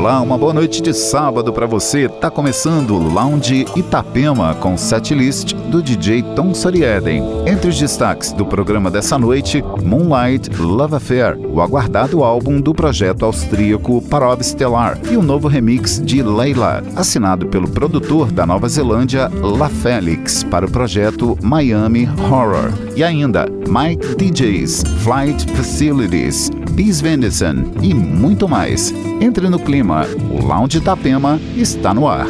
Olá, uma boa noite de sábado para você. Tá começando Lounge Itapema com setlist do DJ Tom Sorieden. Entre os destaques do programa dessa noite, Moonlight Love Affair, o aguardado álbum do projeto austríaco Parov Stellar e o novo remix de Leila, assinado pelo produtor da Nova Zelândia La Felix para o projeto Miami Horror. E ainda Mike DJs, Flight Facilities, Bis Venison e muito mais. Entre no clima, o Lounge Itapema está no ar.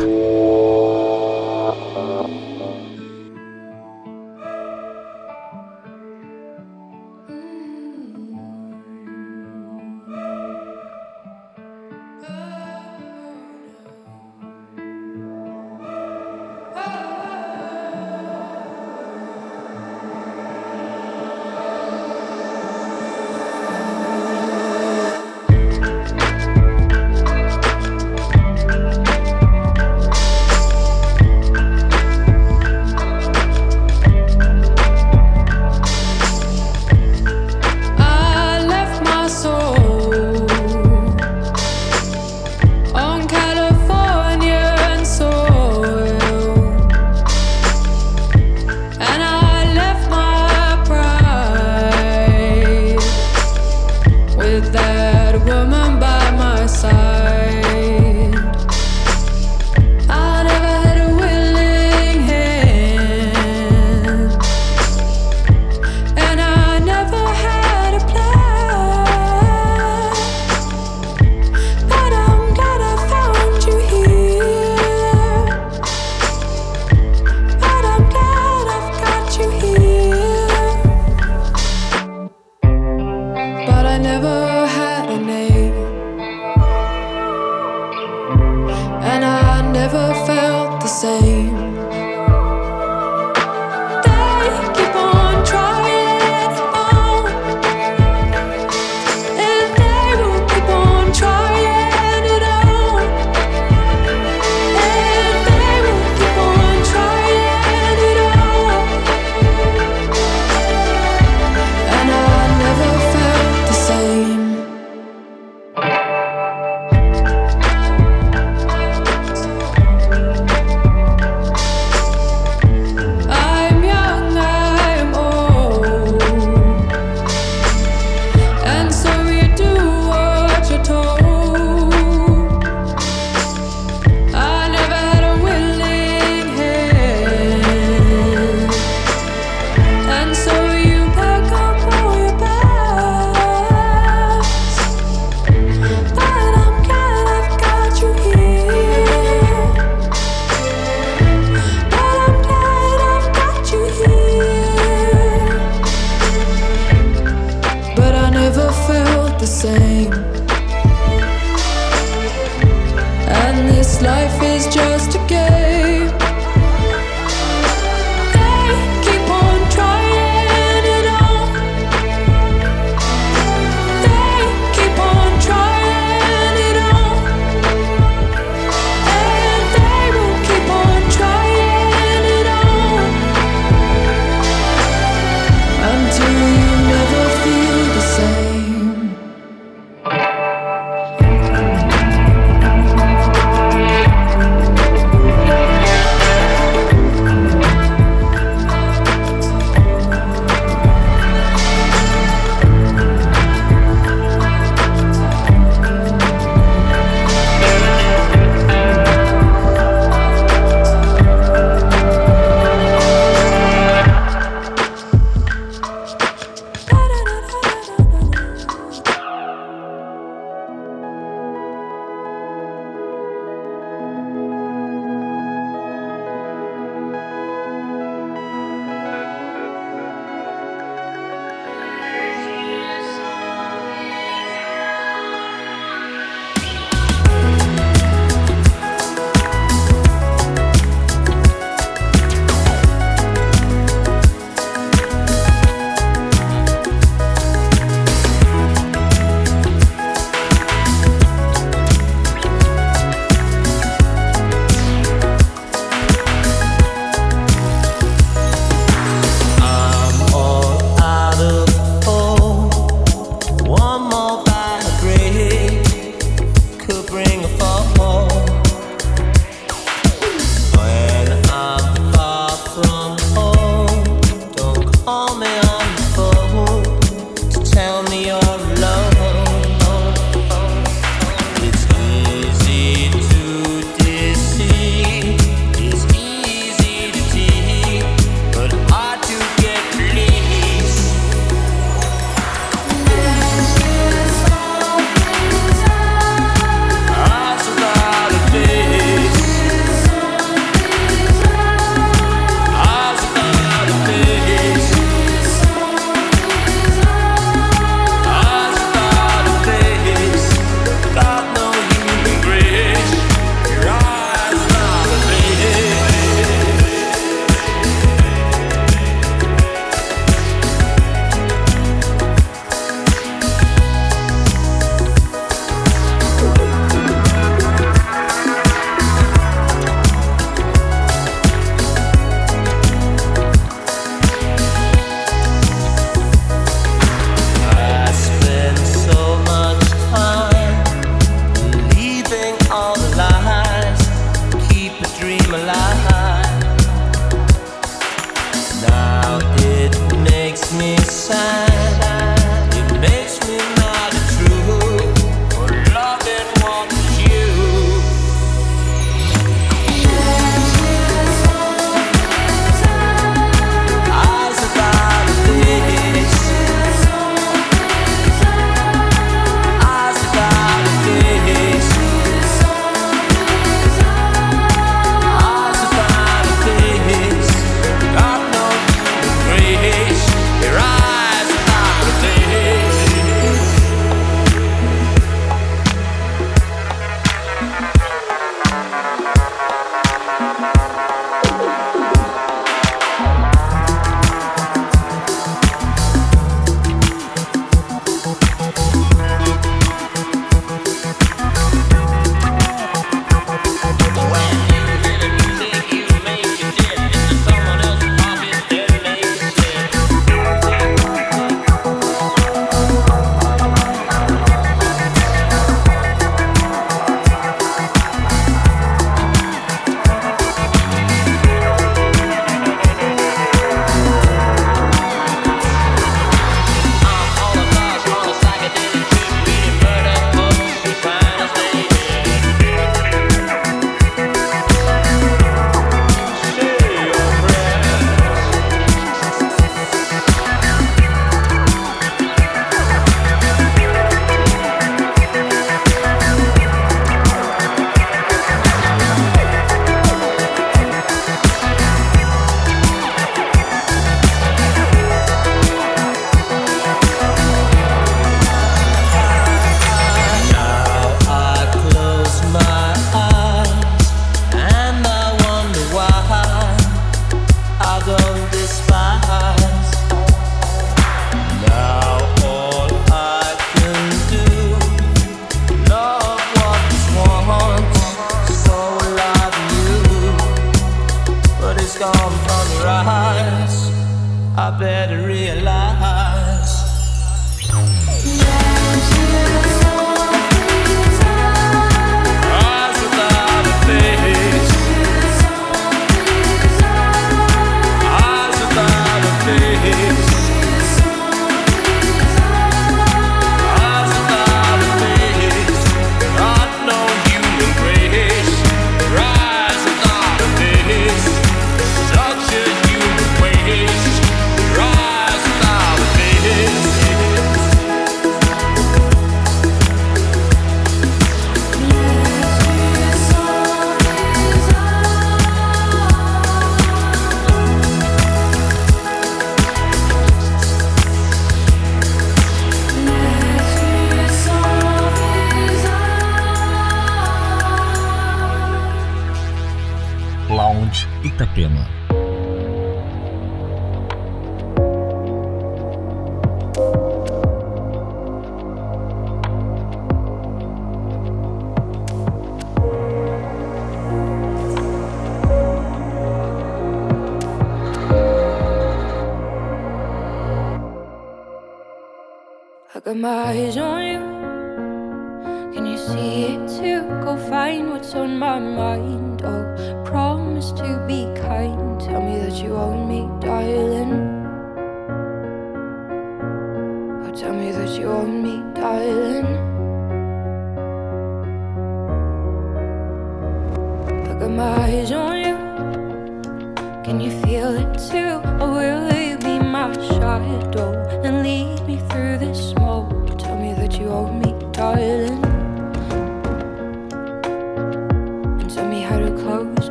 If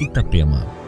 Itapema.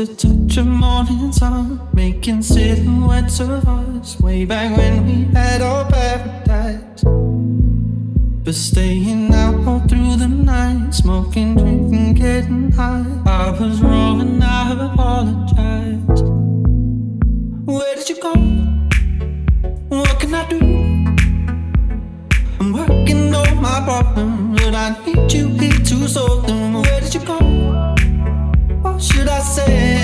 the touch of morning sun, making silhouettes of us way back when we had our paradise. But staying out all through the night, smoking, drinking, getting high. I was wrong and I apologized. Where did you go? What can I do? I'm working on my problems, but I need you here to solve them. Where did you go? I said.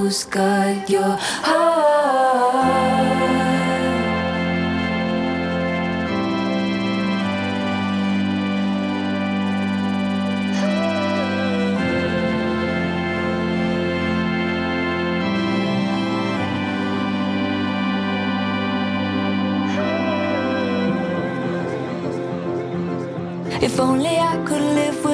who's got your heart. If only I could live with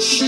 Shh.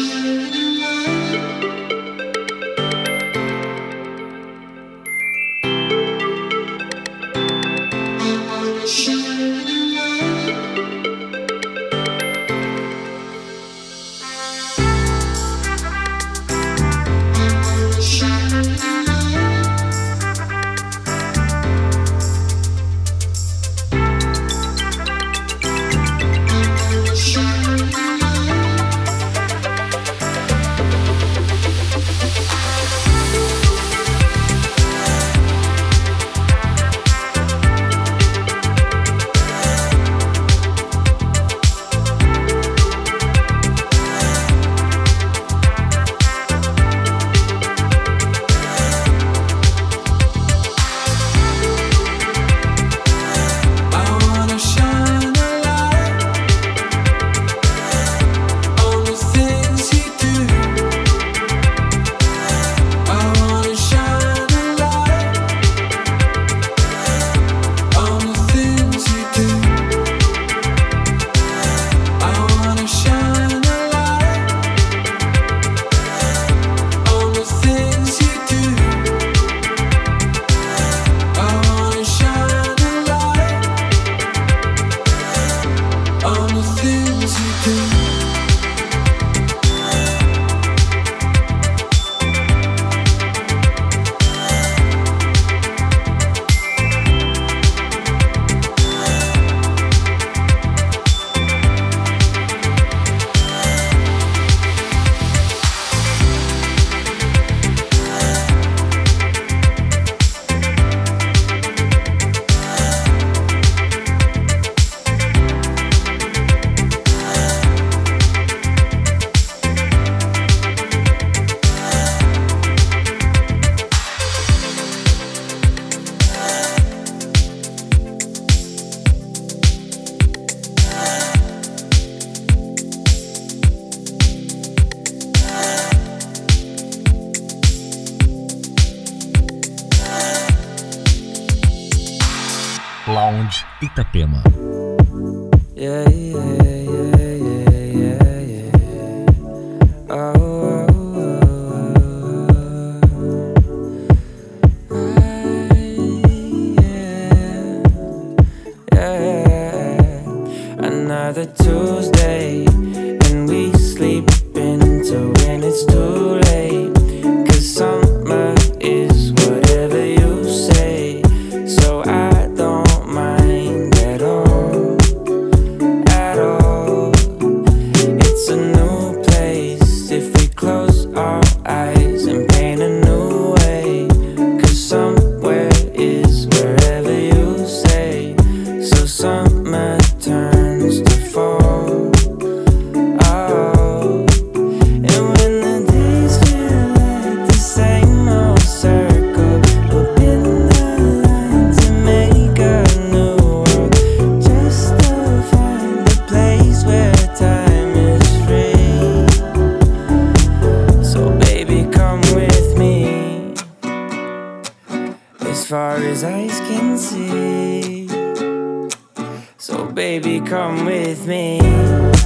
Come with me.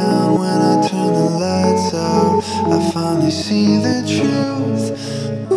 down when I turn the lights out. I finally see the truth.